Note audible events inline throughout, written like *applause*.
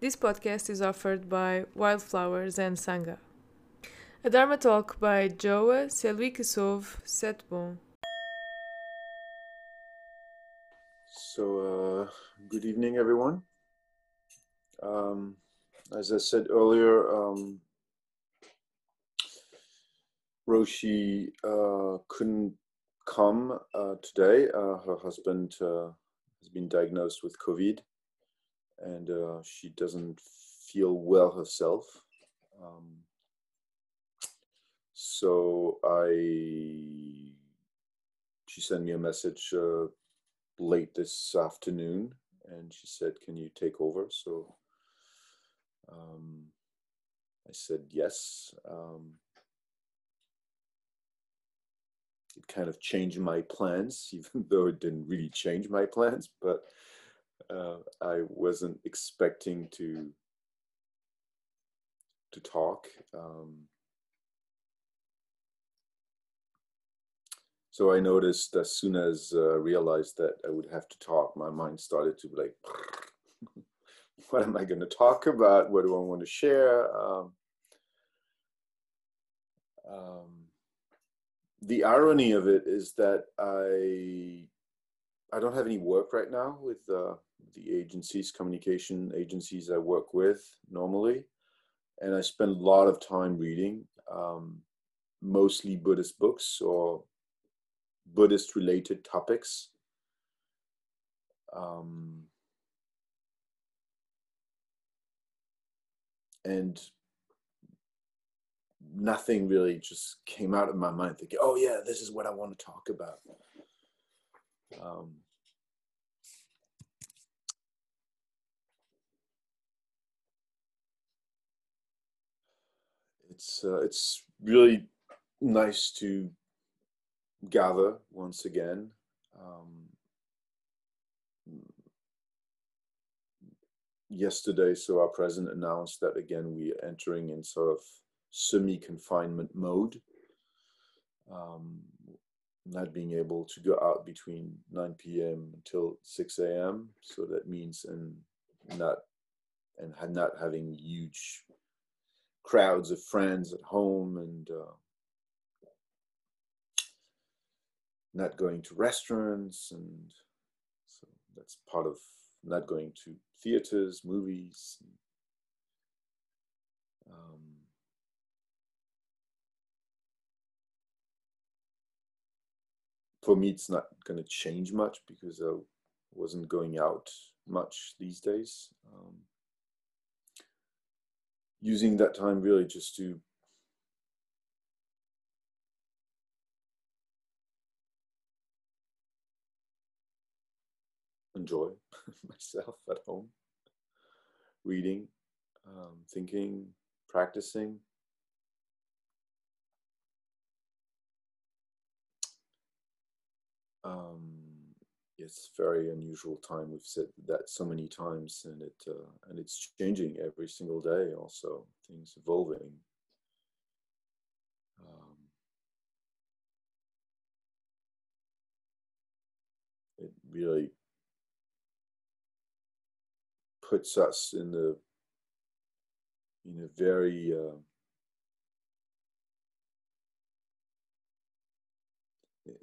This podcast is offered by Wildflowers and Sangha. A Dharma talk by Joa Selwikisov Setbon. So, uh, good evening, everyone. Um, as I said earlier, um, Roshi uh, couldn't come uh, today. Uh, her husband uh, has been diagnosed with COVID, and uh, she doesn't feel well herself. Um, so I, she sent me a message uh, late this afternoon, and she said, "Can you take over?" So um, I said yes. Um, it kind of changed my plans, *laughs* even though it didn't really change my plans. But uh, I wasn't expecting to to talk. Um, so I noticed as soon as I uh, realized that I would have to talk, my mind started to be like, *laughs* what am I going to talk about? What do I want to share? Um, um, the irony of it is that I I don't have any work right now with uh, the agencies, communication agencies I work with normally, and I spend a lot of time reading, um, mostly Buddhist books or Buddhist related topics. Um, and nothing really just came out of my mind thinking, oh yeah, this is what I want to talk about. Um, it's uh, it's really nice to gather once again. Um, yesterday, so our president announced that again we are entering in sort of semi-confinement mode. Um, not being able to go out between 9 p.m. until 6 a.m. So that means and not and not having huge crowds of friends at home and uh, not going to restaurants and so that's part of not going to theaters, movies. Um, for me, it's not going to change much because I wasn't going out much these days. Um, using that time really just to enjoy *laughs* myself at home, reading, um, thinking, practicing. Um, it's very unusual time. We've said that so many times, and it uh, and it's changing every single day. Also, things evolving. Um, it really puts us in the in a very uh,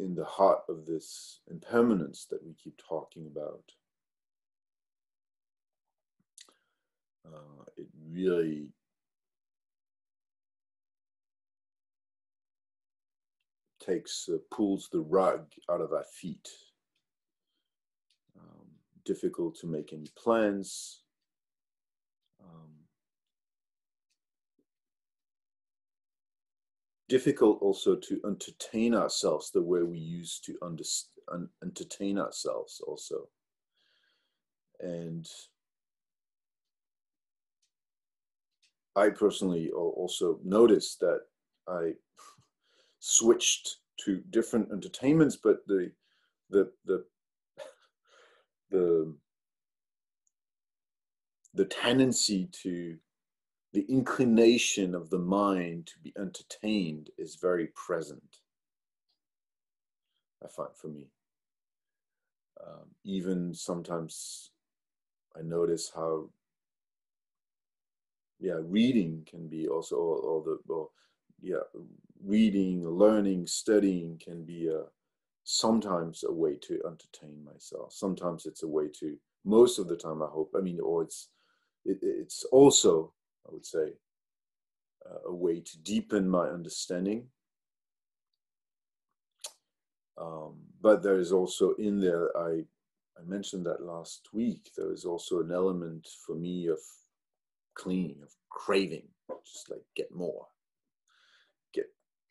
in the heart of this impermanence that we keep talking about. Uh, it really takes uh, pulls the rug out of our feet difficult to make any plans. Difficult also to entertain ourselves the way we used to entertain ourselves also. And I personally also noticed that I switched to different entertainments, but the the the *laughs* the the tendency to the inclination of the mind to be entertained is very present i find for me um, even sometimes i notice how yeah, reading can be also, or, the, yeah, reading, learning, studying can be a, sometimes a way to entertain myself. Sometimes it's a way to, most of the time, I hope, I mean, or it's, it, it's also, I would say, uh, a way to deepen my understanding. Um, but there is also in there, I, I mentioned that last week, there is also an element for me of clinging, of craving, just like get more, get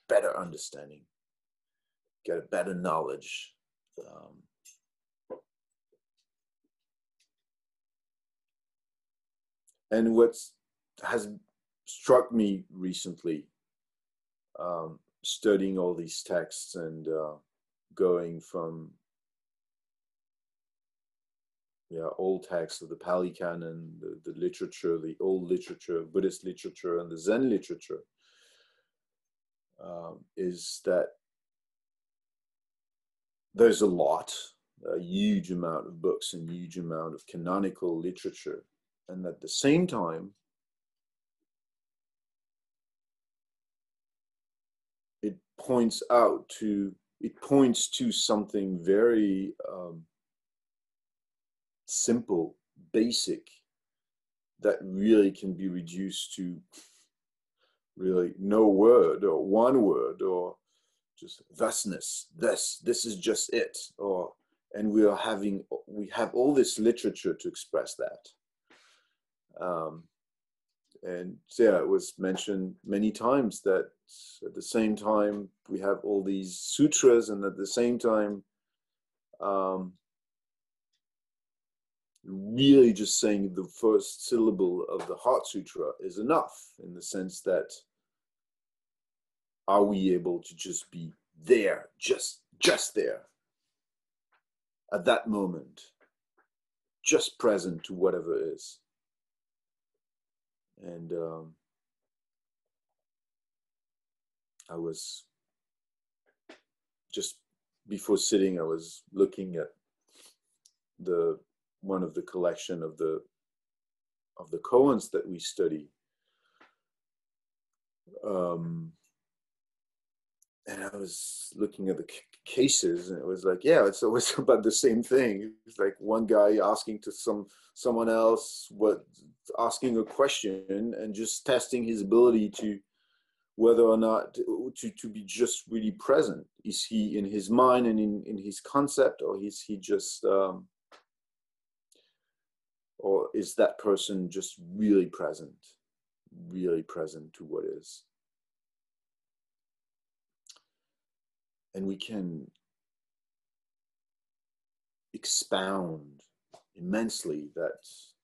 better understanding, get a better knowledge. Um, and what has struck me recently, um, studying all these texts and uh, going from yeah, old texts of the Pali Canon, the, the literature, the old literature, Buddhist literature, and the Zen literature, um, is that there's a lot, a huge amount of books and huge amount of canonical literature, and at the same time, points out to it points to something very um, simple, basic, that really can be reduced to really no word or one word or just thusness, this, this is just it. Or and we are having we have all this literature to express that. Um, and yeah, it was mentioned many times that at the same time we have all these sutras, and at the same time, um, really just saying the first syllable of the Heart Sutra is enough in the sense that are we able to just be there, just just there at that moment, just present to whatever is. And um, I was just before sitting, I was looking at the one of the collection of the of the koans that we study. Um, and I was looking at the c- cases, and it was like, yeah, it's always *laughs* about the same thing. It's like one guy asking to some someone else what asking a question and just testing his ability to whether or not to, to be just really present. Is he in his mind and in, in his concept, or is he just um, or is that person just really present really present to what is and we can expound immensely that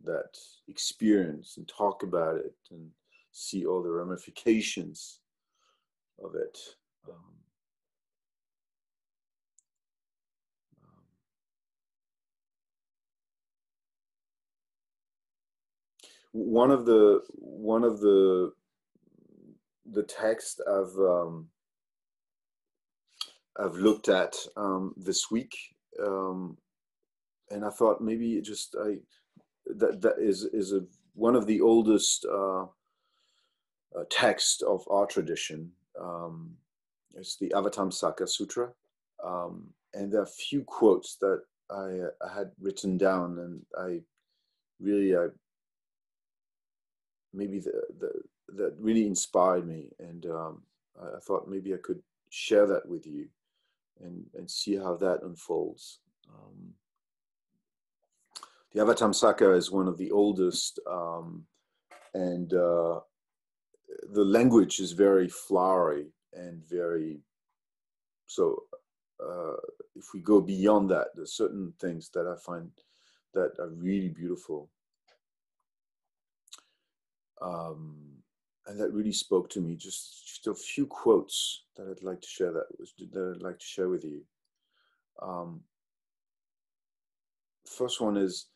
that experience and talk about it and see all the ramifications of it. Um, one of the one of the the text I've um, I've looked at um, this week, um, and I thought maybe just I that that is is a one of the oldest uh, uh, text of our tradition. Um, it's the Avatamsaka Sutra, um, and there are a few quotes that I, I had written down, and I really I maybe the, the, that really inspired me. And um, I, I, thought maybe I could share that with you and, and see how that unfolds. Um, the Avatamsaka is one of the oldest, um, and uh, the language is very flowery and very. So, uh, if we go beyond that, there's certain things that I find that are really beautiful um, and that really spoke to me. Just just a few quotes that I'd like to share that was that I'd like to share with you. Um, first one is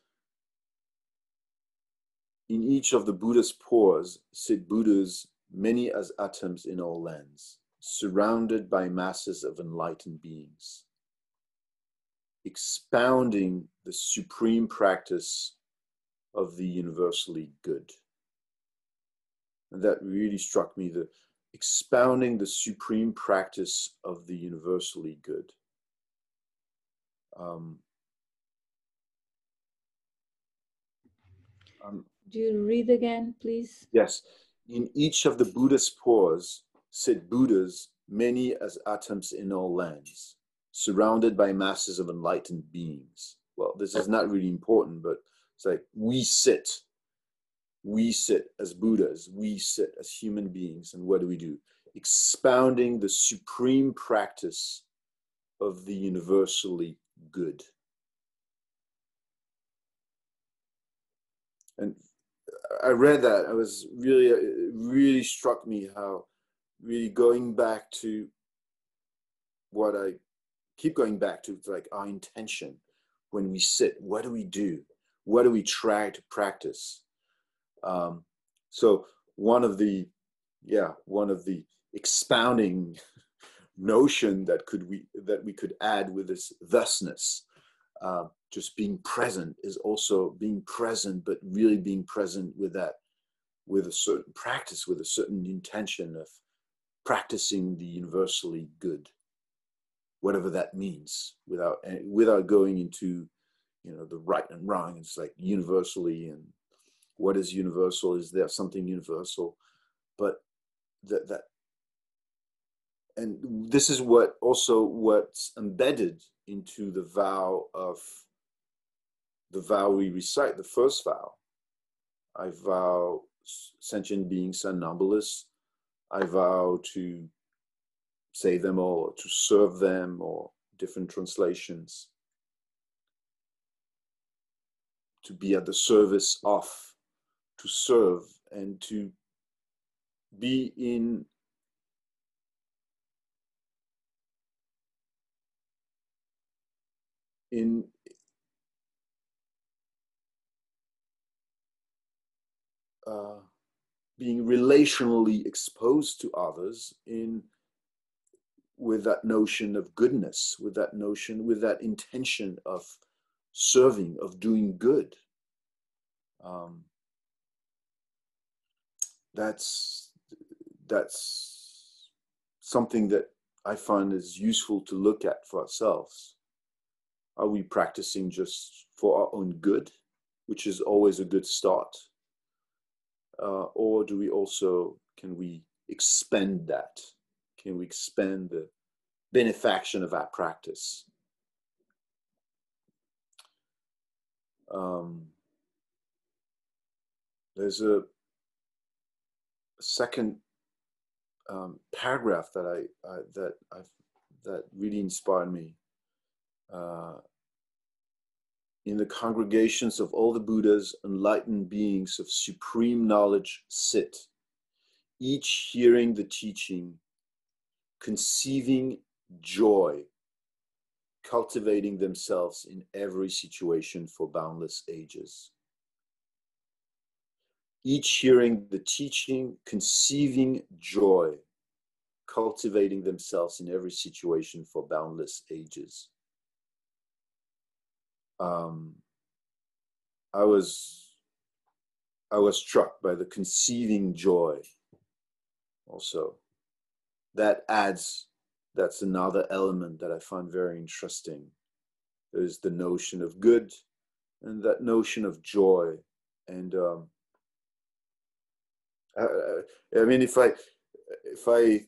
in each of the Buddha's pores sit Buddhas many as atoms in all lands, surrounded by masses of enlightened beings, expounding the supreme practice of the universally good. and that really struck me the expounding the supreme practice of the universally good. Um, um, Do you read again, please? Yes. In each of the Buddha's pores sit Buddhas, many as atoms in all lands, surrounded by masses of enlightened beings. Well, this is not really important, but it's like we sit we sit as Buddhas, we sit as human beings, and what do we do? Expounding the supreme practice of the universally good. And I read that, I was really, it really struck me how really going back to what I keep going back to, like our intention when we sit, what do we do? What do we try to practice? Um, so one of the, yeah, one of the expounding *laughs* notion that could we that we could add with this thusness, uh, just being present is also being present, but really being present with that, with a certain practice, with a certain intention of practicing the universally good, whatever that means, without without going into, you know, the right and wrong. It's like universally and what is universal is there something universal but that that and this is what also what's embedded into the vow of the vow we recite the first vow. I vow sentient beings somnambulists i vow to save them or to serve them or different translations. To be at the service of to serve and to be in in uh, being relationally exposed to others in with that notion of goodness with that notion with that intention of serving of doing good um, that's that's something that I find is useful to look at for ourselves. Are we practicing just for our own good, which is always a good start, uh, or do we also can we expend that? Can we expend the benefaction of our practice? Um, there's a second um, paragraph that I, I that I've, that really inspired me. Uh, in the congregations of all the Buddhas, enlightened beings of supreme knowledge sit, each hearing the teaching, conceiving joy, cultivating themselves in every situation for boundless ages each hearing the teaching, conceiving joy, cultivating themselves in every situation for boundless ages. Um, I was I was struck by the conceiving joy also. That adds, that's another element that I find very interesting. There's the notion of good and that notion of joy. And um, uh, I mean, if I, if I,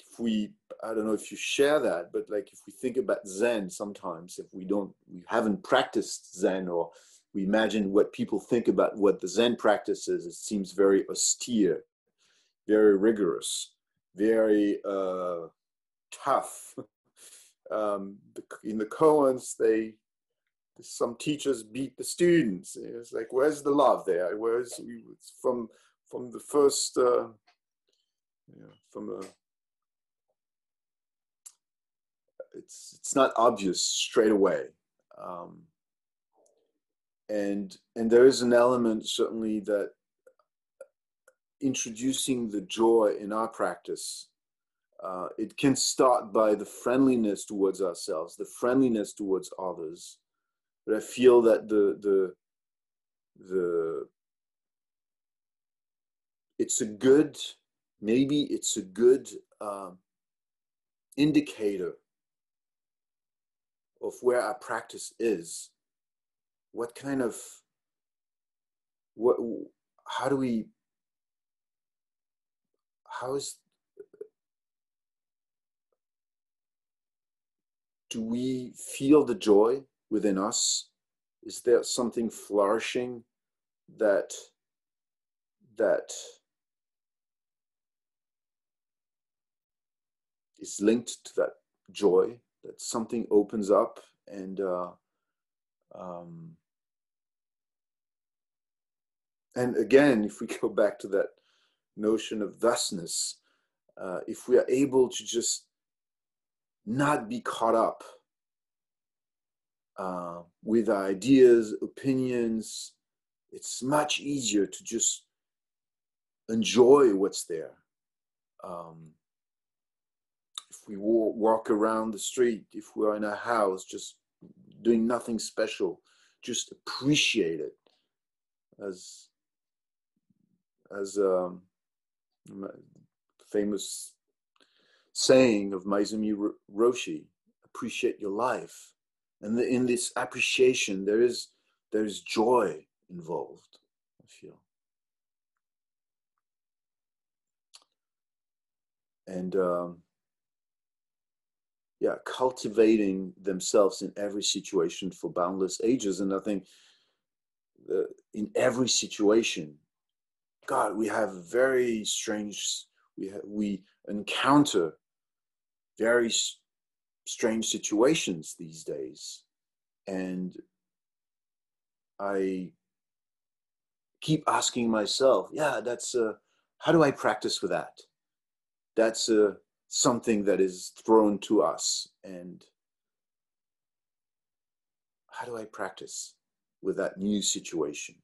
if we, I don't know if you share that, but like if we think about Zen, sometimes if we don't, we haven't practiced Zen, or we imagine what people think about what the Zen practice is, it seems very austere, very rigorous, very uh, tough. *laughs* um, the, in the koans, they some teachers beat the students. It's like, where's the love there? Where's from from the first, uh, from the it's it's not obvious straight away, um, and and there is an element certainly that introducing the joy in our practice. Uh, it can start by the friendliness towards ourselves, the friendliness towards others, but I feel that the the the it's a good maybe it's a good um, indicator of where our practice is what kind of what how do we how is do we feel the joy within us? Is there something flourishing that that is linked to that joy that something opens up and uh, um, and again if we *laughs* go back to that notion of thusness uh, if we are able to just not be caught up uh, with ideas opinions it's much easier to just enjoy what's there. Um, we walk around the street if we're in a house just doing nothing special just appreciate it as as um, famous saying of Maezumi Roshi, appreciate your life. And in this appreciation, there is there is joy involved, I feel. And um, yeah, cultivating themselves in every situation for boundless ages. And I think the, in every situation, God, we have very strange, we, have, we encounter very strange situations these days. And I keep asking myself, yeah, that's uh, how do I practice with that? That's uh, something that is thrown to us. And how do I practice with that new situation?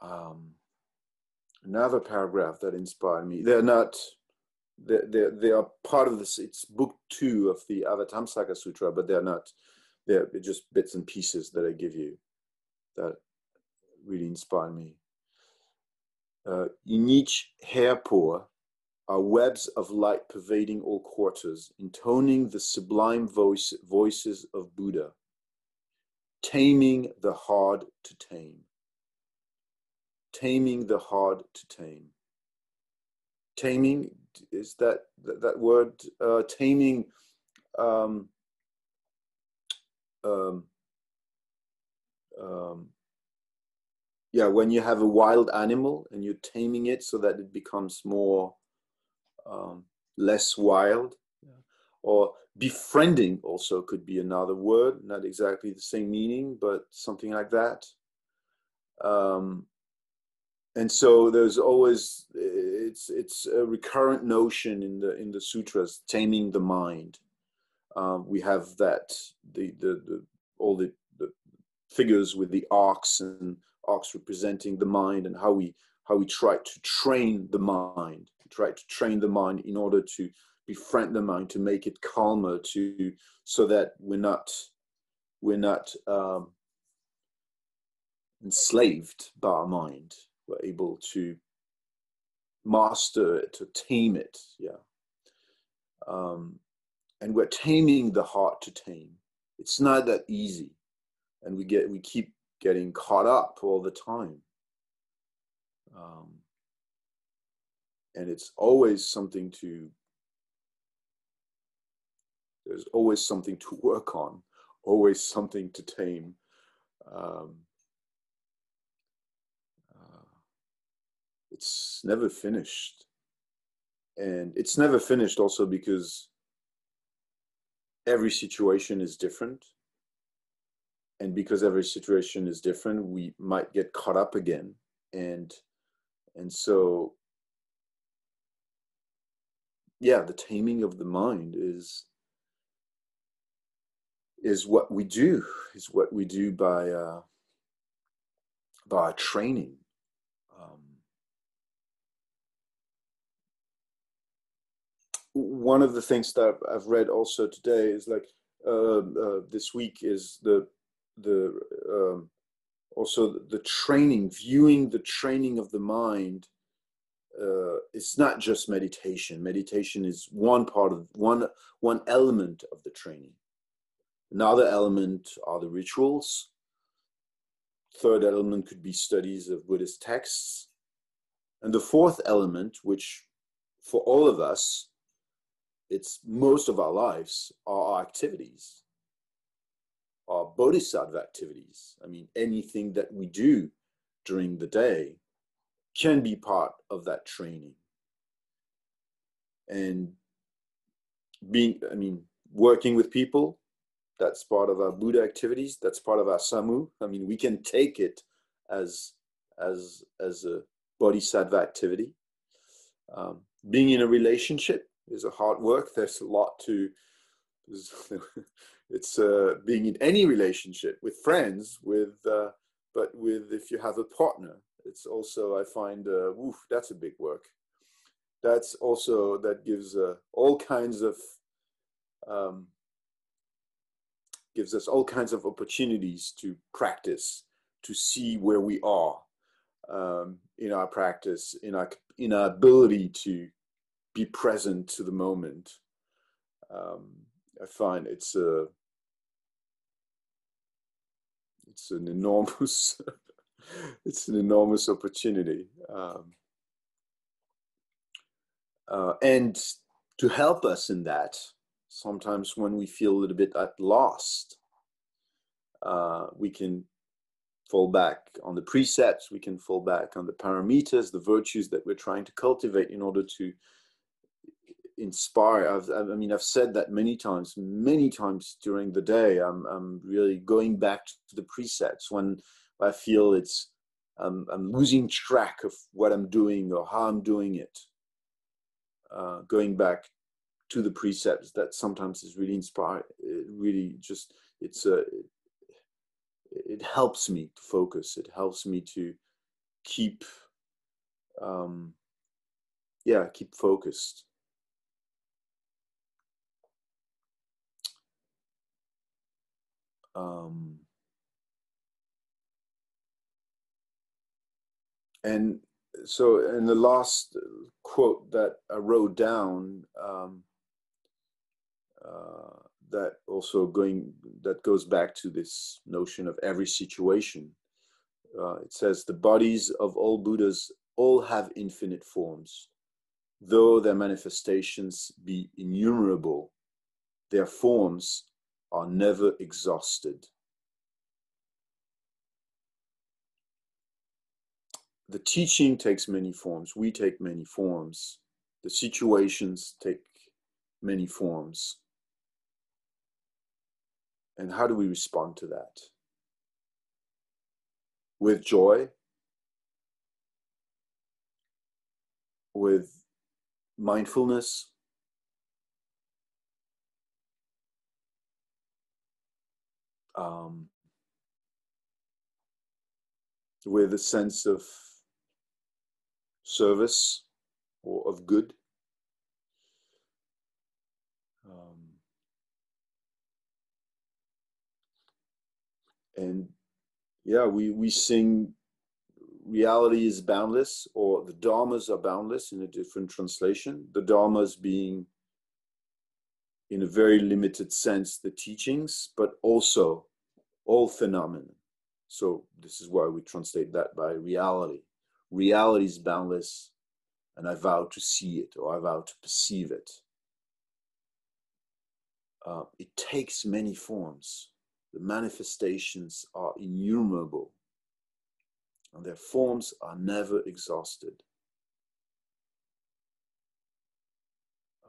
Um, another paragraph that inspired me. They're not, they're, they're, they are part of this, it's book two of the Avatamsaka Sutra, but they're not, they're just bits and pieces that I give you that really inspire me. Uh, in each hair pore are webs of light pervading all quarters, intoning the sublime voice, voices of Buddha, taming the hard to tame taming the hard to tame. Taming is that that, that word uh, taming. Um, um, um, yeah, when you have a wild animal and you're taming it so that it becomes more um, less wild, yeah. or befriending also could be another word, not exactly the same meaning, but something like that. Um, and so there's always it's it's a recurrent notion in the in the sutras taming the mind um, we have that the, the the all the, the figures with the ox and ox representing the mind and how we how we try to train the mind we try to train the mind in order to befriend the mind to make it calmer to so that we're not we're not um, enslaved by our mind we're able to master it, to tame it. Yeah. Um, and we're taming the heart to tame. It's not that easy. And we get we keep getting caught up all the time. Um, and it's always something to there's always something to work on, always something to tame. Um, it's never finished. And it's never finished also because every situation is different. And because every situation is different, we might get caught up again. And and so yeah, the taming of the mind is is what we do, is what we do by uh, by our training um, one of the things that I've read also today is like uh, uh, this week is the the um, also the training, viewing the training of the mind. Uh, it's not just meditation. Meditation is one part of one one element of the training. Another element are the rituals. Third element could be studies of Buddhist texts. And the fourth element, which for all of us, it's most of our lives, are our activities, our bodhisattva activities. I mean, anything that we do during the day can be part of that training. And being, I mean, working with people, that's part of our Buddha activities. That's part of our Samu. I mean, we can take it as as as a bodhisattva activity. Um, being in a relationship is a hard work. There's a lot to. *laughs* It's uh, being in any relationship with friends, with uh, but with if you have a partner, it's also I find uh, woof that's a big work. That's also that gives uh, all kinds of um, gives us all kinds of opportunities to practice, to see where we are um, in our practice, in our in our ability to be present to the moment. Um, I find it's a it's an enormous *laughs* it's an enormous opportunity. Um, uh, and to help us in that, sometimes when we feel a little bit at lost, uh, we can fall back on the precepts, we can fall back on the parameters the virtues that we're trying to cultivate in order to inspire. I've, I mean, I've said that many times, many times during the day. I'm, I'm really going back to the precepts when I feel it's I'm, I'm losing track of what I'm doing or how I'm doing it. Uh, going back to the precepts that sometimes is really inspiring it really just it's a it helps me to focus it helps me to keep um yeah keep focused um and so in the last quote that I wrote down, um, uh, that also going that goes back to this notion of every situation. Uh, it says the bodies of all Buddhas all have infinite forms, though their manifestations be innumerable. Their forms are never exhausted. the teaching takes many forms. We take many forms. The situations take many forms. And how do we respond to that? With joy? With mindfulness? Um, with a sense of service or of good. Um, and yeah, we, we sing reality is boundless or the dharmas are boundless in a different translation. The dharmas being in a very limited sense the teachings, but also all phenomena. So this is why we translate that by reality reality is boundless and I vow to see it or I vow to perceive it. Uh, it takes many forms. The manifestations are innumerable and their forms are never exhausted.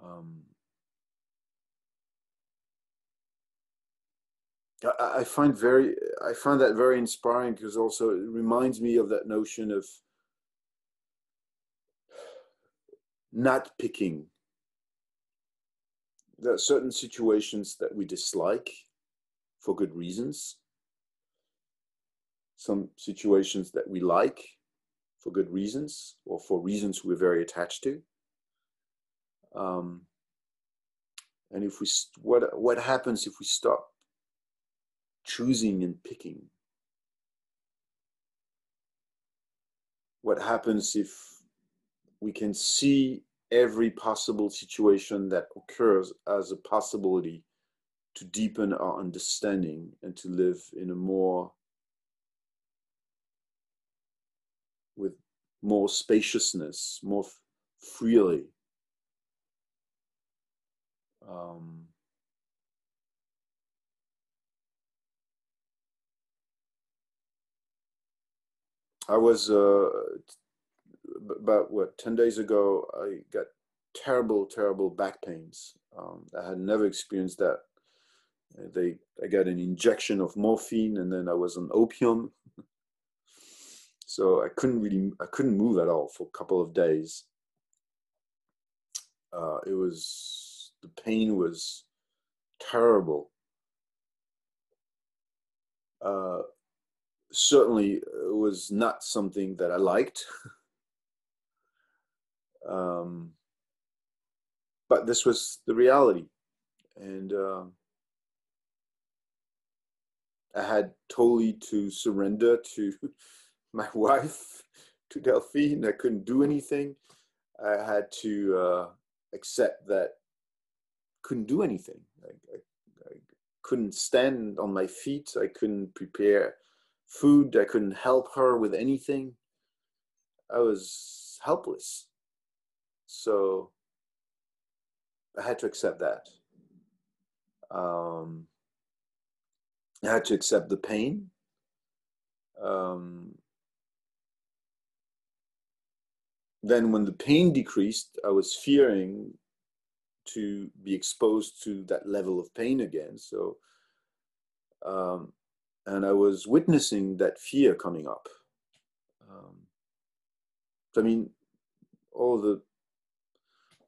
Um, I, find very, I find that very inspiring because also it reminds me of that notion of not picking. There are certain situations that we dislike for good reasons, some situations that we like for good reasons or for reasons we're very attached to. Um, and if we, what, what happens if we stop choosing and picking. What happens if we can see every possible situation that occurs as a possibility to deepen our understanding and to live in a more with more spaciousness, more freely. Um, I was uh, about what 10 days ago, I got terrible, terrible back pains. Um, I had never experienced that. They, I got an injection of morphine and then I was on opium. *laughs* so I couldn't really, I couldn't move at all for a couple of days. Uh, it was, the pain was terrible. Uh, certainly was not something that I liked. *laughs* um, but this was the reality. And uh, I had totally to surrender to *laughs* my wife, to Delphine. I couldn't do anything. I had to uh, accept that couldn't do anything. I, I, I couldn't stand on my feet. I couldn't prepare food. I couldn't help her with anything. I was helpless. So I had to accept that. Um, I had to accept the pain. Um, then, when the pain decreased, I was fearing to be exposed to that level of pain again. So, um, and I was witnessing that fear coming up. Um, I mean, all the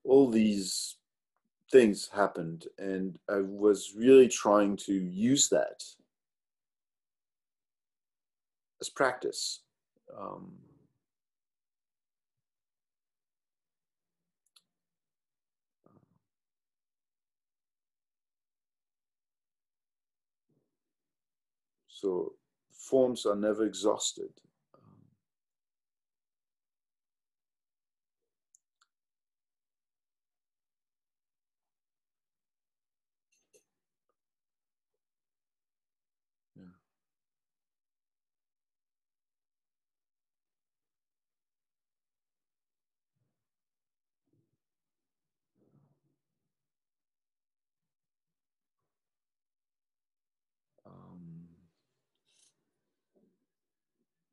all these things happened, and I was really trying to use that as practice. Um, So forms are never exhausted.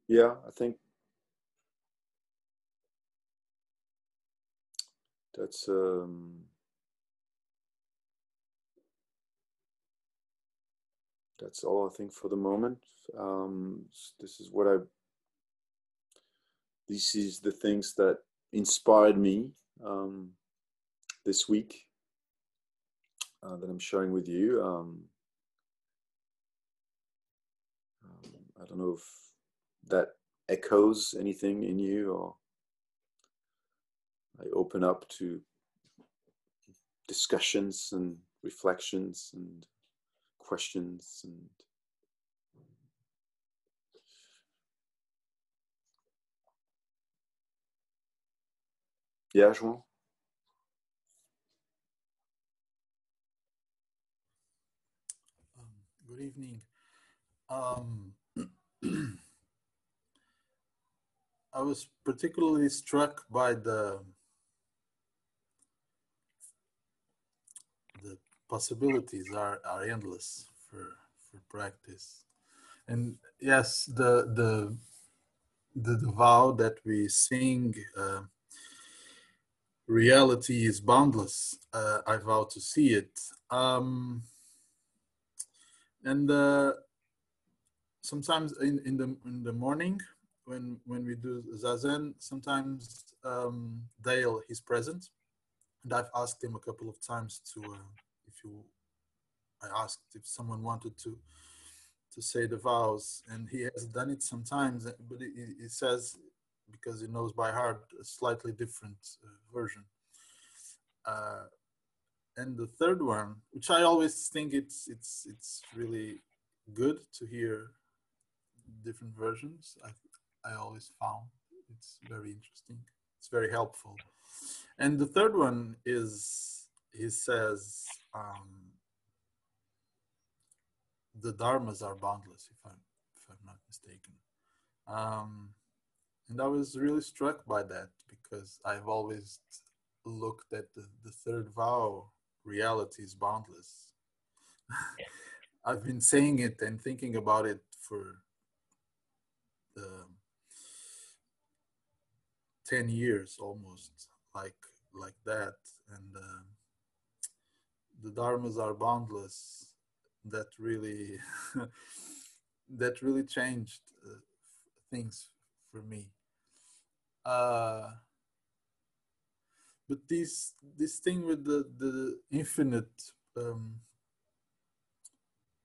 Yeah, I think that's um, that's all I think for the moment. Um, this is what I. This is the things that inspired me um, this week uh, that I'm sharing with you. Um, um, I don't know if that echoes anything in you or I open up to discussions and reflections and questions and yeah Juan Um, good evening. Um, *clears throat* I was particularly struck by the the possibilities are, are endless for for practice, and yes, the the the, the vow that we sing. Uh, reality is boundless. Uh, I vow to see it. Um, and uh, sometimes in, in the in the morning when when we do zazen sometimes um, dale is present. And i've asked him a couple of times to uh, if you i asked if someone wanted to to say the vows. And he has done it sometimes but he, he says because he knows by heart a slightly different uh, version. Uh, and the third one which i always think it's it's it's really good to hear different versions. I I always found it's very interesting. It's very helpful. And the third one is he says um, the dharmas are boundless, if I'm if I'm not mistaken. Um, and I was really struck by that because I've always looked at the, the third vow reality is boundless. *laughs* I've been saying it and thinking about it for the 10 years almost like like that. And uh, the dharmas are boundless. That really *laughs* that really changed uh, things for me. Uh, but this this thing with the the infinite um,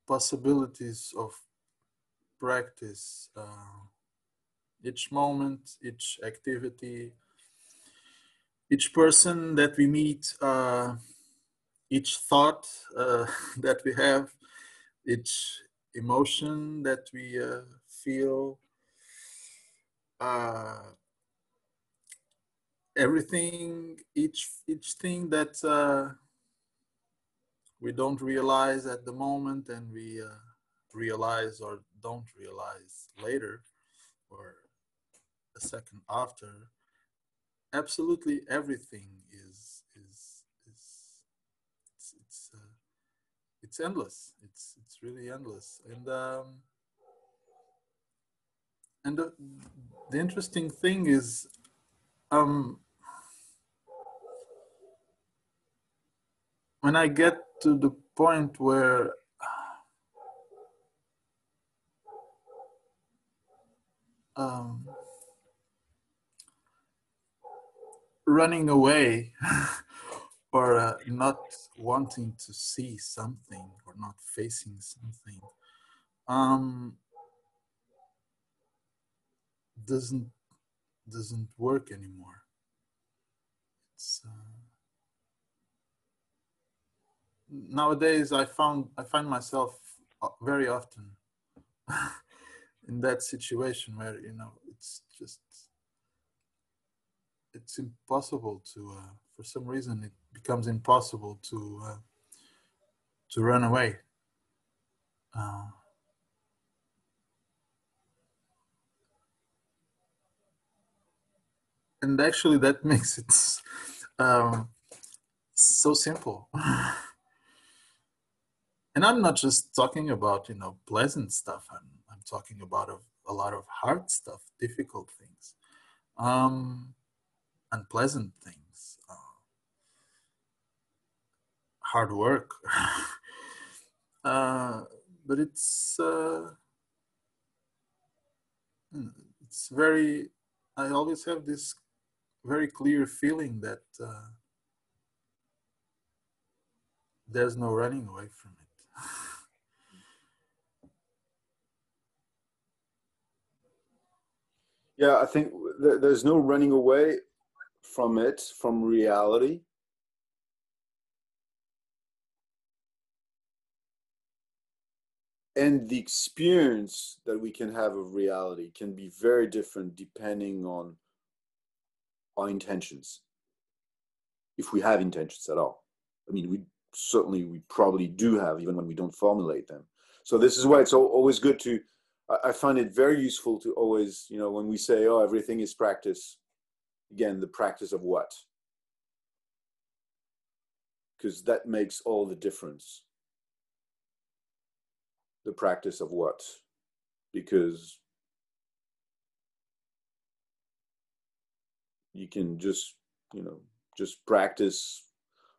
possibilities of practice uh, each moment each activity each person that we meet uh, each thought uh, *laughs* that we have each emotion that we uh, feel uh, everything each each thing that uh, we don't realize at the moment and we uh, realize or don't realize later or a second after absolutely everything is is is it's it's, uh, it's endless. It's it's really endless. And um and the, the interesting thing is um when I get to the point where um, running away *laughs* or uh, not wanting to see something or not facing something um, doesn't doesn't work anymore. It's uh, nowadays I found I find myself uh, very often *laughs* in that situation where you know it's just it's impossible to uh, for some reason it becomes impossible to uh, to run away. Uh, and actually that *laughs* makes it um, so simple. *sighs* And i'm not just talking about you know pleasant stuff. I'm, I'm talking about a, a lot of hard stuff difficult things. Um, unpleasant things uh, hard work *laughs* uh, but it's uh, it's very i always have this very clear feeling that uh, there's no running away from it. *laughs* yeah, I think th- there's no running away from it, from reality. And the experience that we can have of reality can be very different depending on our intentions if we have intentions at all i mean we certainly we probably do have even when we don't formulate them so this is why it's always good to i find it very useful to always you know when we say oh everything is practice again the practice of what? Because that makes all the difference. The practice of what? Because you can just you know just practice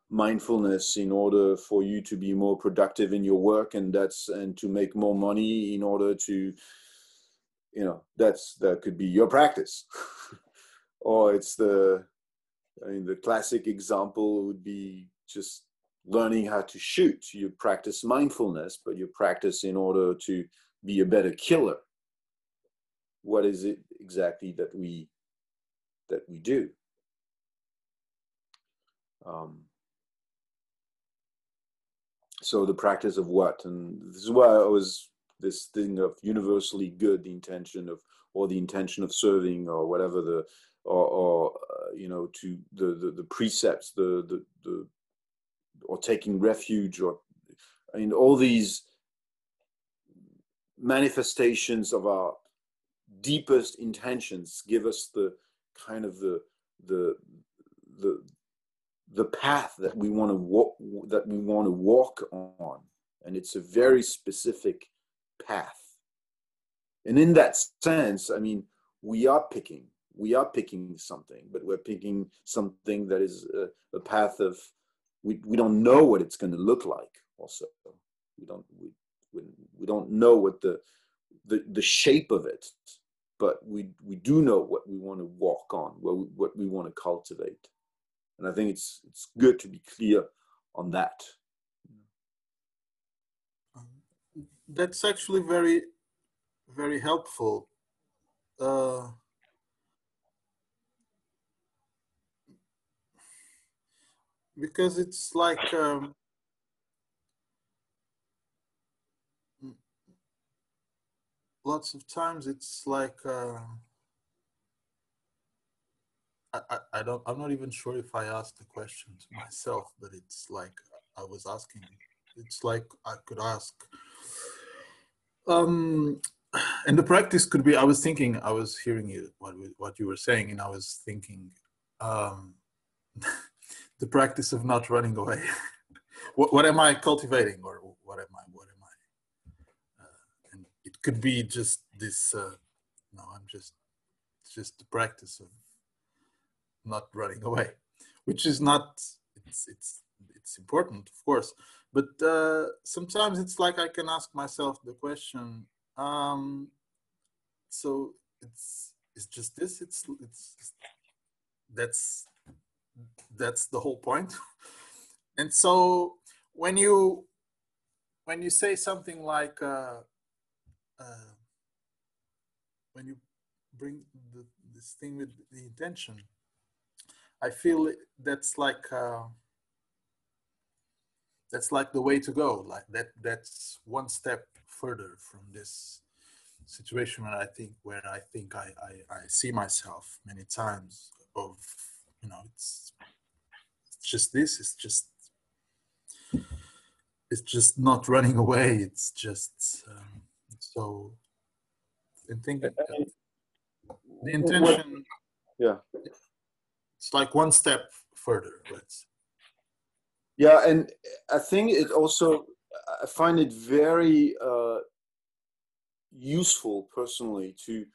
mindfulness in order for you to be more productive in your work and that's and to make more money in order to you know that's that could be your practice *laughs* or it's the i mean the classic example would be just learning how to shoot. You practice mindfulness but you practice in order to be a better killer. What is it exactly that we that we do. Um, so the practice of what, and this is why I was this thing of universally good, the intention of, or the intention of serving, or whatever the, or, or uh, you know, to the, the, the precepts, the, the, the, or taking refuge, or, I mean, all these manifestations of our deepest intentions give us the kind of the, the, the, the path that we want to walk, that we want to walk on. And it's a very specific path. And in that sense, I mean, we are picking, we are picking something, but we're picking something that is a, a path of, we, we don't know what it's going to look like also. We don't, we, we, we don't know what the, the, the shape of it, but we, we do know what we want to walk on, what we, what we want to cultivate. And I think it's, it's good to be clear on that. that's actually very very helpful uh, because it's like um, lots of times it's like uh, I, I, I don't i'm not even sure if i asked the question to myself but it's like i was asking it's like i could ask um, and the practice could be. I was thinking. I was hearing you what what you were saying, and I was thinking, um, *laughs* the practice of not running away. *laughs* what what am I cultivating, or what am I? What am I? Uh, and it could be just this. Uh, no, I'm just just the practice of not running away, which is not. It's it's it's important, of course, but uh, sometimes it's like I can ask myself the question. Um, so it's it's just this. It's it's that's that's the whole point. *laughs* and so when you when you say something like uh, uh, when you bring the, this thing with the intention, I feel that's like. Uh, that's like the way to go like that that's one step further from this situation where i think where i think i i, I see myself many times of you know it's, it's just this it's just it's just not running away it's just um, so i think the intention yeah. It's like one step further let's yeah, and I think it also I find it very uh, useful personally to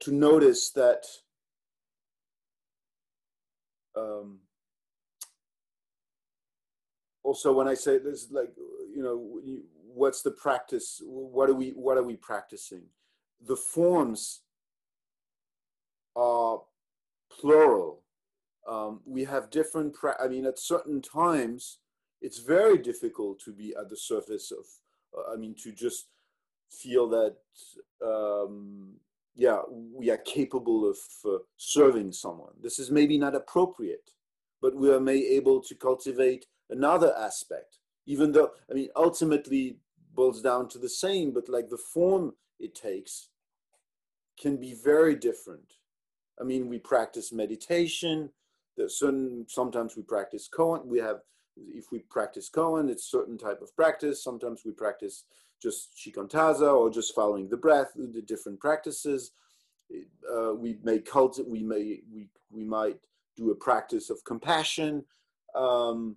to notice that um, also when I say this, like you know, what's the practice? What are we What are we practicing? The forms are plural um, we have different pra- i mean at certain times it's very difficult to be at the surface of uh, i mean to just feel that um, yeah we are capable of uh, serving someone. This is maybe not appropriate but we are may able to cultivate another aspect even though i mean ultimately boils down to the same but like the form it takes can be very different. I mean we practice meditation there's certain sometimes we practice koan we have if we practice koan it's certain type of practice sometimes we practice just shikantaza or just following the breath the different practices uh, we may cult we may we we might do a practice of compassion um,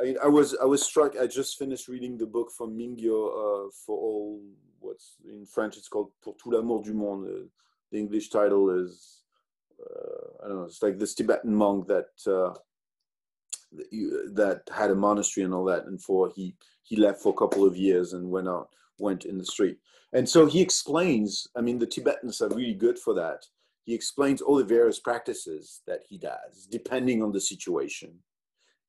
I, I was I was struck. I just finished reading the book from Mingyur uh, for all what's in French. It's called Pour tout l'amour du monde. Uh, the English title is uh, I don't know, it's like this Tibetan monk that uh, that had a monastery and all that, and for he he left for a couple of years and went out went in the street, and so he explains. I mean, the Tibetans are really good for that. He explains all the various practices that he does, depending on the situation,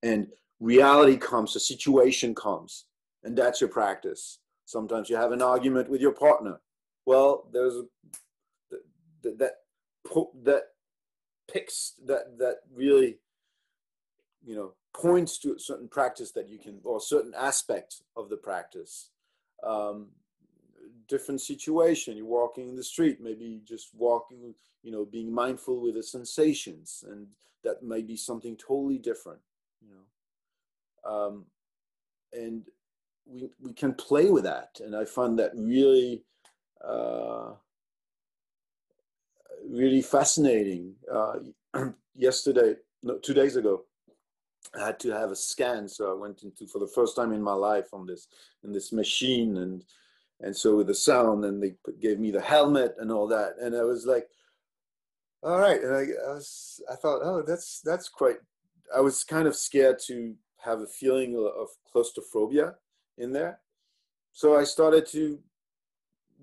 and reality comes, a situation comes, and that's your practice. Sometimes you have an argument with your partner. Well, there's that that that picks that that really you know points to a certain practice that you can or certain aspect of the practice um, different situation. You're walking in the street, maybe just walking, you know, being mindful with the sensations, and that may be something totally different, you know. Um, and we we can play with that, and I find that really. Uh, really fascinating. Uh, *clears throat* yesterday, no, two days ago, I had to have a scan, so I went into for the first time in my life on this in this machine, and and so with the sound, and they gave me the helmet and all that, and I was like, all right, and I, I was I thought, oh, that's that's quite. I was kind of scared to have a feeling of claustrophobia in there, so I started to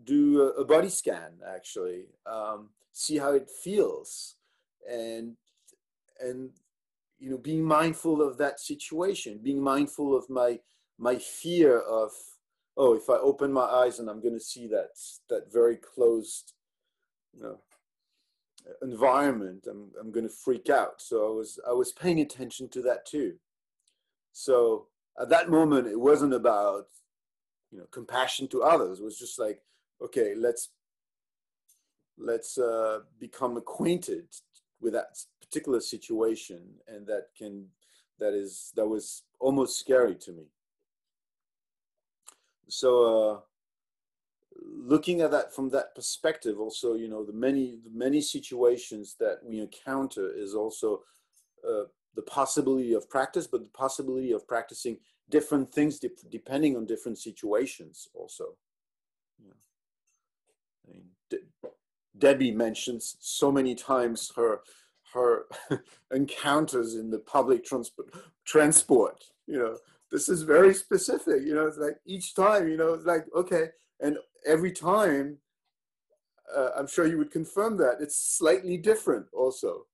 do a, a body scan actually, um, see how it feels, and and you know being mindful of that situation being mindful of my my fear of oh if i open my eyes and i'm going to see that that very closed you know environment i'm, I'm going to freak out. So i was i was paying attention to that too. So at that moment it wasn't about you know compassion to others. It was just like okay let's let's uh, become acquainted with that particular situation and that can that is that was almost scary to me so uh, looking at that from that perspective also you know the many the many situations that we encounter is also uh, the possibility of practice but the possibility of practicing different things de- depending on different situations also yeah. I mean, De- debbie mentions so many times her her *laughs* encounters in the public transport transport you know. This is very specific you know it's like each time you know it's like okay and every time uh, i'm sure you would confirm that it's slightly different also.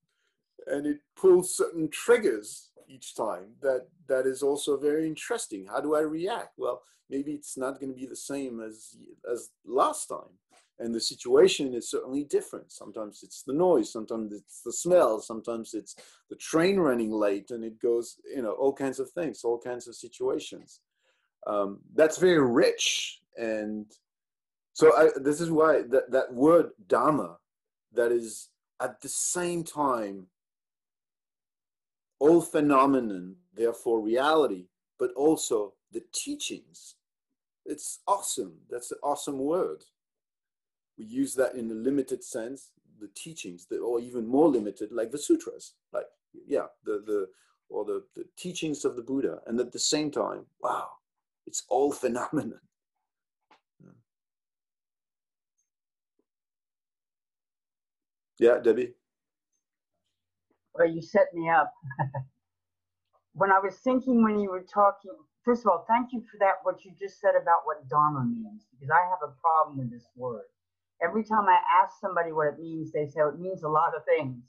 And it pulls certain triggers each time that that is also very interesting. How do i react? Well maybe it's not going to be the same as as last time and the situation is certainly different. Sometimes it's the noise sometimes it's the smell sometimes it's the train running late and it goes you know all kinds of things all kinds of situations. Um, that's very rich and so I, this is why that, that word dharma that is at the same time all phenomenon therefore reality but also the teachings. It's awesome. That's an awesome word we use that in a limited sense the teachings that or even more limited like the sutras like yeah the the or the, the teachings of the buddha. And at the same time wow it's all *laughs* phenomenon. Yeah debbie? Well you set me up. *laughs* When i was thinking when you were talking first of all thank you for that what you just said about what dharma means because i have a problem with this word every time I ask somebody what it means, they say oh, it means a lot of things,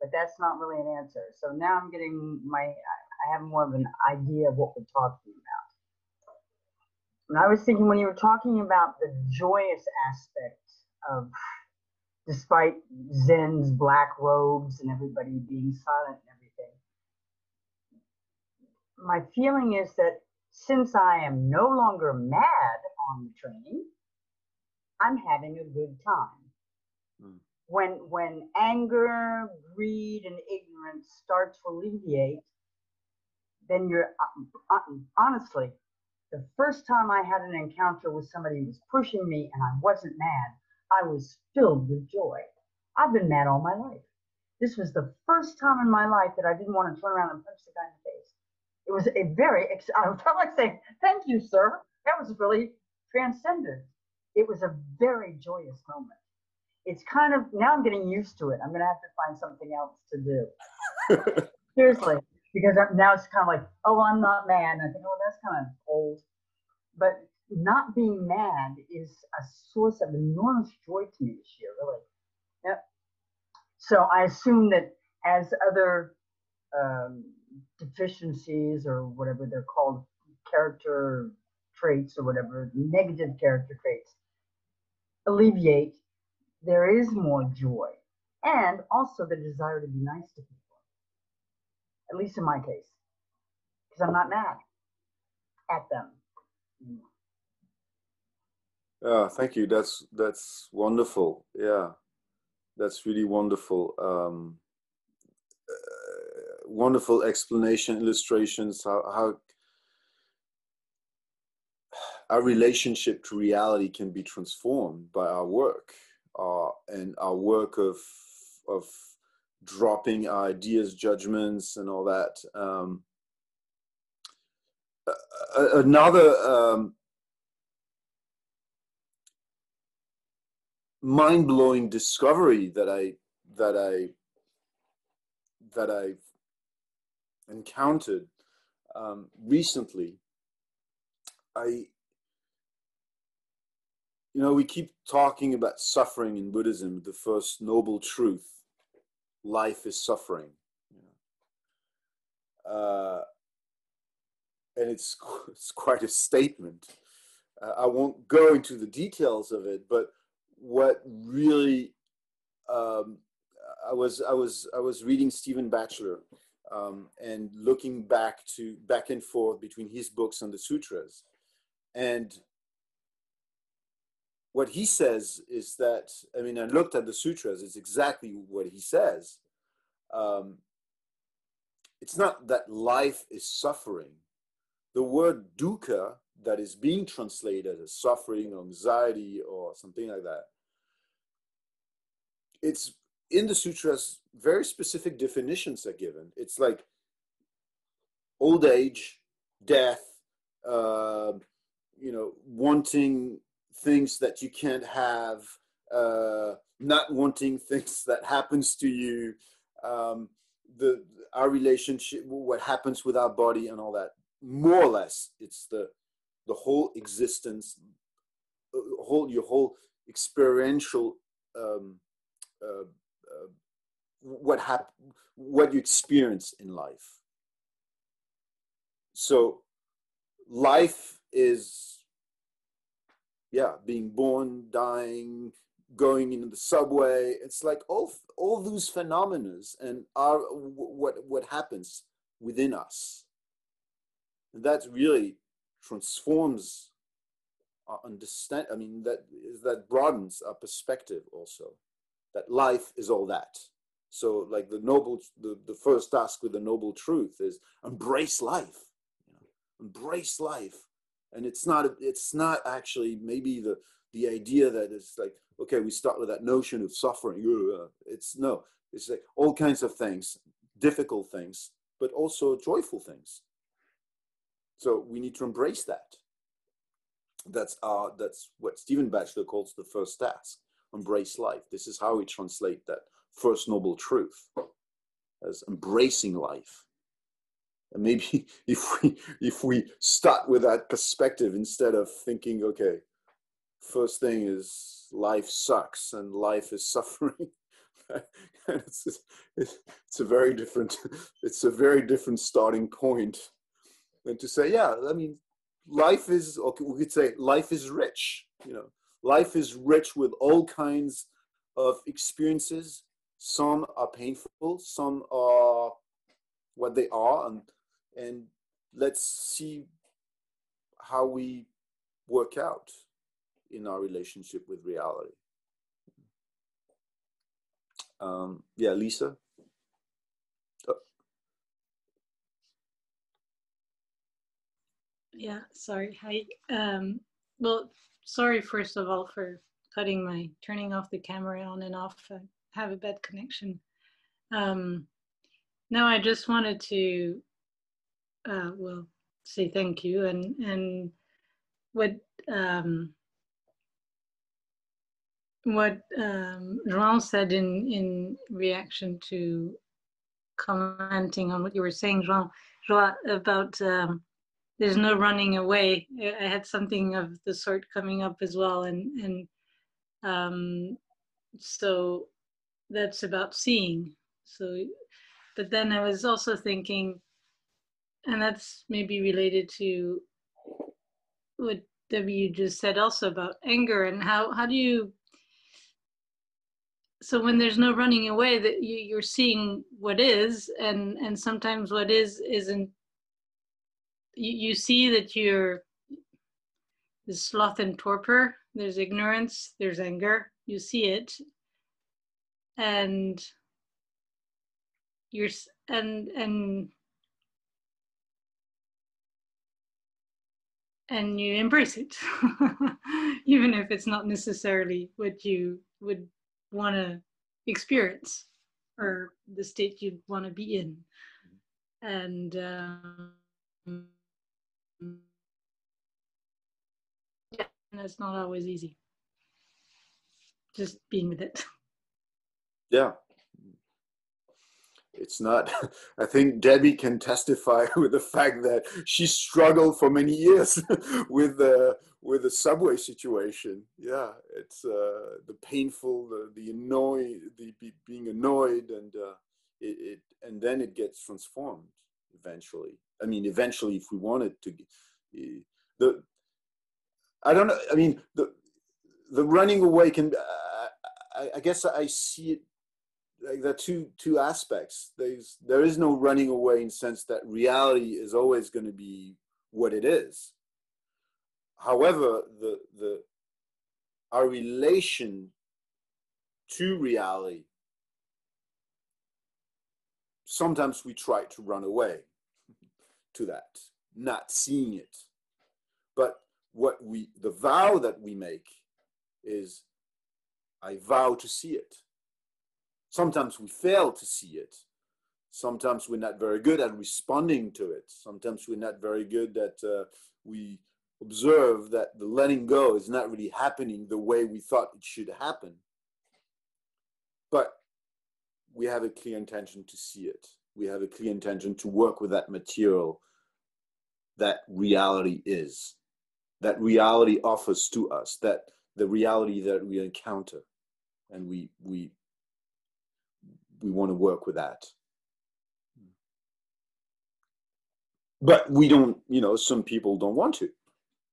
but that's not really an answer. So now I'm getting my, I have more of an idea of what we're talking about. And I was thinking when you were talking about the joyous aspect of, despite Zen's black robes and everybody being silent and everything, my feeling is that since I am no longer mad on the train, I'm having a good time. Mm. When when anger, greed, and ignorance start to alleviate, then you're uh, uh, honestly the first time I had an encounter with somebody who was pushing me and I wasn't mad, I was filled with joy. I've been mad all my life. This was the first time in my life that I didn't want to turn around and punch the guy in the face. It was a very, I felt like saying, thank you, sir. That was really transcendent it was a very joyous moment. It's kind of now I'm getting used to it. I'm gonna have to find something else to do. *laughs* Seriously, because now it's kind of like, oh, I'm not mad. And I think, oh, that's kind of old. But not being mad is a source of enormous joy to me this year, really. Yep. So I assume that as other um, deficiencies or whatever they're called, character traits or whatever, negative character traits, alleviate, there is more joy and also the desire to be nice to people. At least in my case, because I'm not mad at them. Yeah, thank you. That's that's wonderful. Yeah, that's really wonderful. Um, uh, wonderful explanation, illustrations. How how our relationship to reality can be transformed by our work, uh, and our work of of dropping ideas, judgments, and all that. Um, another um, mind-blowing discovery that I that I that I've encountered um, recently. I you know we keep talking about suffering in Buddhism, the first noble truth. Life is suffering. Uh, and it's *laughs* it's quite a statement. Uh, I won't go into the details of it, but what really um, I was I was I was reading Stephen Batchelor um, and looking back to back and forth between his books and the sutras, and what he says is that I mean I looked at the sutras. It's exactly what he says. Um, it's not that life is suffering. The word dukkha that is being translated as suffering or anxiety or something like that it's in the sutras very specific definitions are given it's like old age death uh, you know wanting things that you can't have uh, not wanting things that happens to you um, the our relationship what happens with our body and all that more or less it's the the whole existence uh, whole your whole experiential um, uh, uh, what hap- what you experience in life. So life is yeah being born dying going into the subway it's like all all those phenomena and what what happens within us and that really transforms our understand i mean that that broadens our perspective also that life is all that. So like the noble, the, the first task with the noble truth is embrace life, you know, embrace life. And it's not, it's not actually maybe the, the idea that it's like, okay, we start with that notion of suffering. It's no, it's like all kinds of things, difficult things, but also joyful things. So we need to embrace that. That's our, that's what Stephen Batchelor calls the first task embrace life. This is how we translate that first noble truth as embracing life. Maybe *laughs* if we if we start with that perspective instead of thinking, okay, first thing is life sucks and life is *laughs* suffering. it's, it's, it's a very different *laughs* it's a very different starting point than to say, yeah, I mean, life is okay, we could say life is rich, you know, Life is rich with all kinds of experiences. Some are painful, some are what they are, and and let's see how we work out in our relationship with reality. Um, yeah, Lisa. Oh. Yeah, sorry. Hi. Um, well, sorry, first of all, for cutting my turning off the camera on and off. I have a bad connection. Um, no, I just wanted to, uh, well, say thank you and and what um, what um, João said in in reaction to commenting on what you were saying, João, João about um, there's no running away. I had something of the sort coming up as well, and and um, so that's about seeing. So, but then I was also thinking, and that's maybe related to what W just said also about anger and how how do you so when there's no running away that you, you're seeing what is and and sometimes what is isn't you, you see that you're there's sloth and torpor, there's ignorance, there's anger. You see it, and you're and and and you embrace it, *laughs* even if it's not necessarily what you would want to experience or the state you'd want to be in. And um, yeah, and it's not always easy. Just being with it. Yeah, it's not *laughs* i think debbie can testify *laughs* with the fact that she struggled for many years *laughs* with the with the subway situation. Yeah it's uh, the painful the, the annoy the being annoyed and uh, it, it, and then it gets transformed eventually. I mean eventually if we wanted to the i don't know i mean the the running away can uh, I, I guess i see it like there are two two aspects. There's there is no running away in sense that reality is always going to be what it is. However, the the our relation to reality sometimes we try to run away to that, not seeing it. But what we the vow that we make is I vow to see it sometimes we fail to see it. Sometimes we're not very good at responding to it. Sometimes we're not very good at uh, we observe that the letting go is not really happening the way we thought it should happen. But we have a clear intention to see it. We have a clear intention to work with that material that reality is, that reality offers to us, that the reality that we encounter. And we, we we want to work with that. But we don't you know some people don't want to.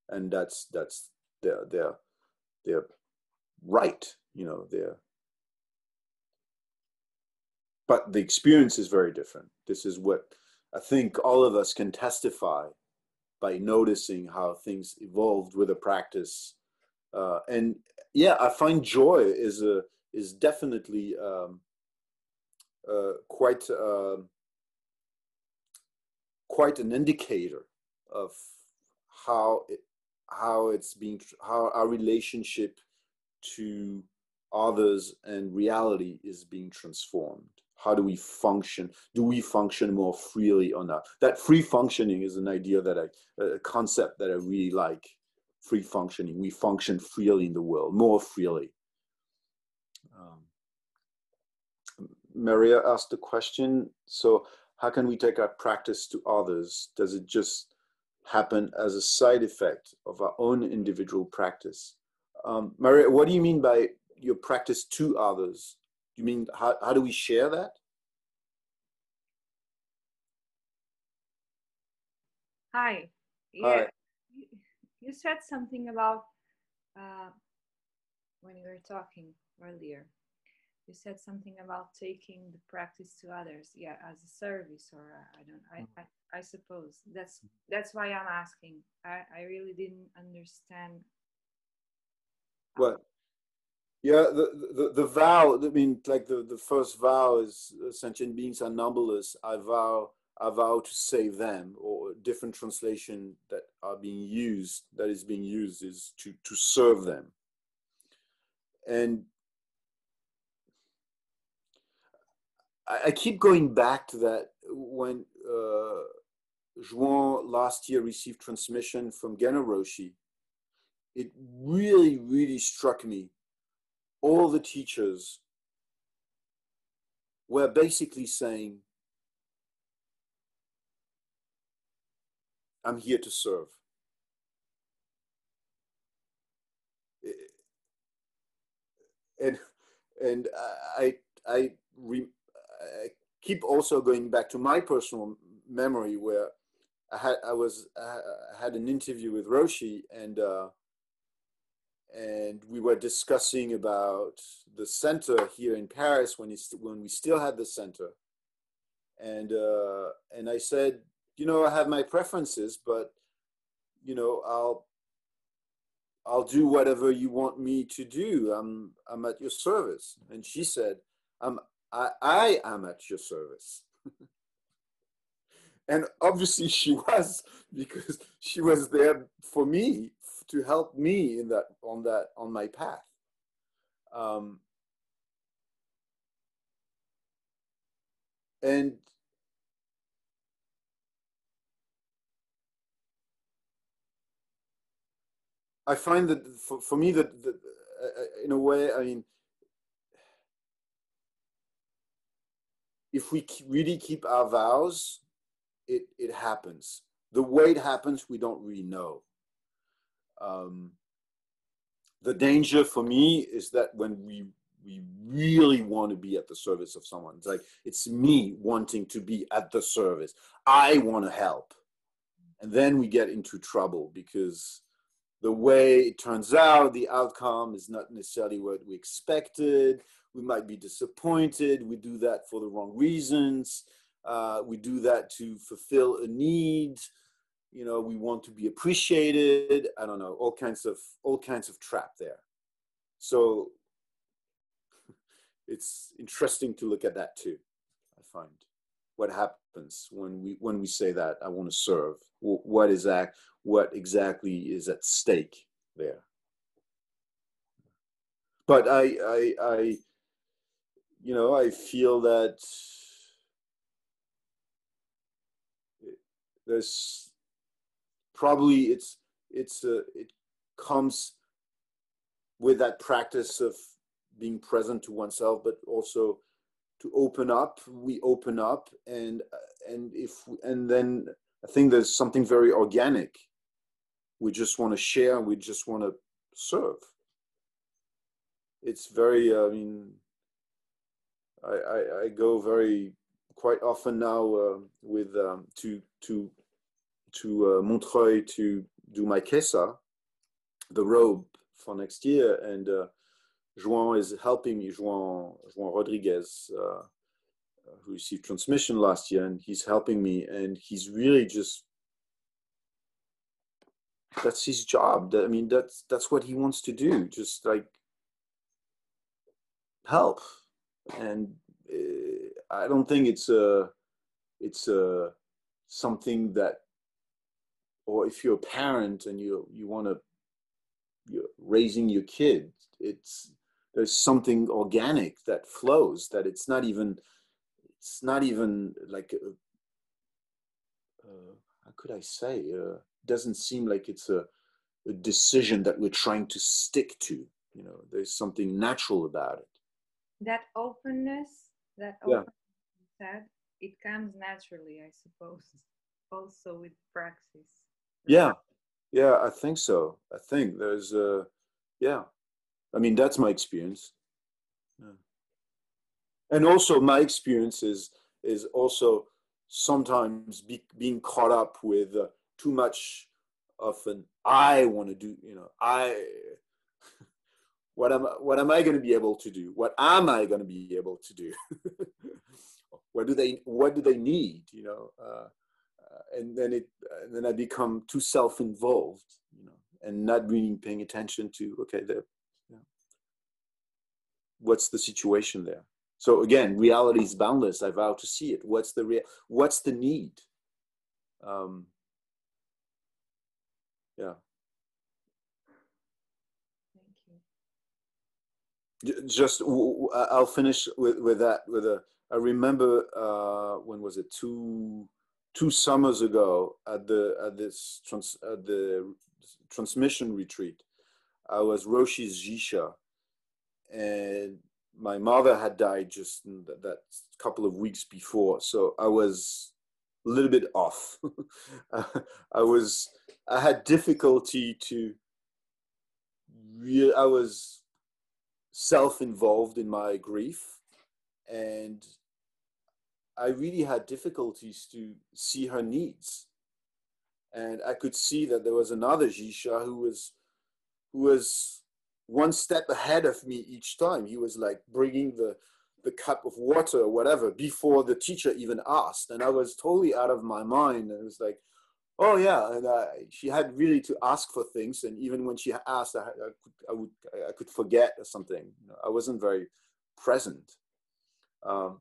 And that's that's their their their right you know their but the experience is very different. This is what i think all of us can testify by noticing how things evolved with a practice. Uh, and yeah i find joy is a is definitely um, quite uh, quite an indicator of how it, how it's being how our relationship to others and reality is being transformed. How do we function? Do we function more freely or not? That free functioning is an idea that i a concept that i really like. Free functioning. We function freely in the world more freely Maria asked the question. So, how can we take our practice to others? Does it just happen as a side effect of our own individual practice? Um, Maria, what do you mean by your practice to others? Do you mean how, how do we share that? Hi. Yeah. Hi. You, you said something about uh, when you were talking earlier you said something about taking the practice to others yeah as a service or uh, i don't I, mm-hmm. I, I suppose that's that's why i'm asking i i really didn't understand what yeah the, the the vow i mean like the the first vow is uh, sentient beings are numberless i vow I vow to save them, or different translation that are being used, that is being used is to, to serve them. And I, keep going back to that when uh, Juan last year received transmission from Genno Roshi. It really, really struck me. All the teachers were basically saying, I'm here to serve. And and I I re, I keep also going back to my personal memory where I had I was I had an interview with Roshi and uh, and we were discussing about the center here in Paris when he, when we still had the center and uh, and I said you know I have my preferences but you know I'll I'll do whatever you want me to do. I'm I'm at your service. And she said, I'm I, I am at your service. *laughs* and obviously she was because she was there for me to help me in that on that on my path. Um, and I find that for, for me that, that uh, in a way, I mean, if we really keep our vows, it, it happens. The way it happens, we don't really know. Um, the danger for me is that when we we really want to be at the service of someone, it's like it's me wanting to be at the service. I want to help, and then we get into trouble because the way it turns out, the outcome is not necessarily what we expected. We might be disappointed. We do that for the wrong reasons. Uh, we do that to fulfill a need. You know, we want to be appreciated. I don't know, all kinds of all kinds of trap there. So *laughs* it's interesting to look at that too. I find what happens when we when we say that I want to serve. What is that? What exactly is at stake there? But I I I you know I feel that there's probably it's it's a, it comes with that practice of being present to oneself but also to open up. We open up and and if and then i think there's something very organic. We just want to share we just want to serve. It's very i mean i i, I go very quite often now uh, with um, to to to uh, Montreuil to do my kesa, the robe for next year, and uh, Juan is helping me. Juan Juan Rodriguez, uh, who received transmission last year, and he's helping me, and he's really just that's his job. I mean, that's that's what he wants to do. Just like help, and uh, I don't think it's a it's a something that or if you're a parent and you you want to you're raising your kid it's there's something organic that flows that it's not even it's not even like a, uh, how could i say? Uh, doesn't seem like it's a, a decision that we're trying to stick to you know? There's something natural about it that openness that openness yeah. said it comes naturally i suppose *laughs* also with praxis yeah, yeah, I think so. I think there's a, yeah. I mean, that's my experience. Yeah. And also, my experience is is also sometimes be, being caught up with uh, too much of an I want to do. You know, I. what am what am I going to be able to do? What am I going to be able to do? *laughs* what do they What do they need? You know. Uh, and then it and then I become too self-involved, you know, and not really paying attention to okay, the, you know, what's the situation there. So again, reality is boundless. I vow to see it. What's the real? What's the need? Um, yeah. Thank you. Just I'll finish with with that with a. I remember uh, when was it two two summers ago at the at this trans, at the transmission retreat. I was Roshi's Jisha, and my mother had died just that, that couple of weeks before, so I was a little bit off. *laughs* I was I had difficulty to. I was self-involved in my grief, and I really had difficulties to see her needs. And I could see that there was another Jisha who was, who was one step ahead of me each time. He was like bringing the, the cup of water or whatever before the teacher even asked. And I was totally out of my mind. And it was like, Oh yeah, and uh, she had really to ask for things, and even when she asked, I, I could, I would, I could forget or something. I wasn't very present, um,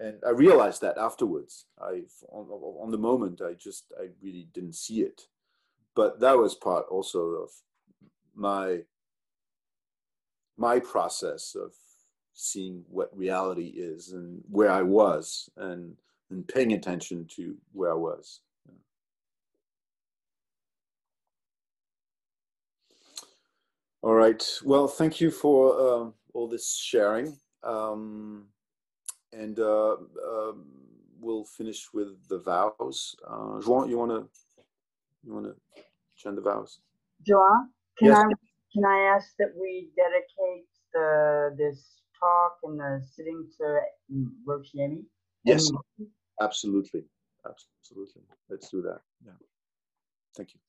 and I realized that afterwards. I, on, on the moment, I just, I really didn't see it, but that was part also of my my process of seeing what reality is and where I was, and and paying attention to where I was. All right. Well, thank you for uh, all this sharing. Um, and uh, uh, we'll finish with the vows. Uh, Joan, you want to you want to chant the vows? Joan, can Yes. I can I ask that we dedicate the this talk and the sitting to Rosh Yemi? Yes. Absolutely. Absolutely. Let's do that. Yeah. Thank you.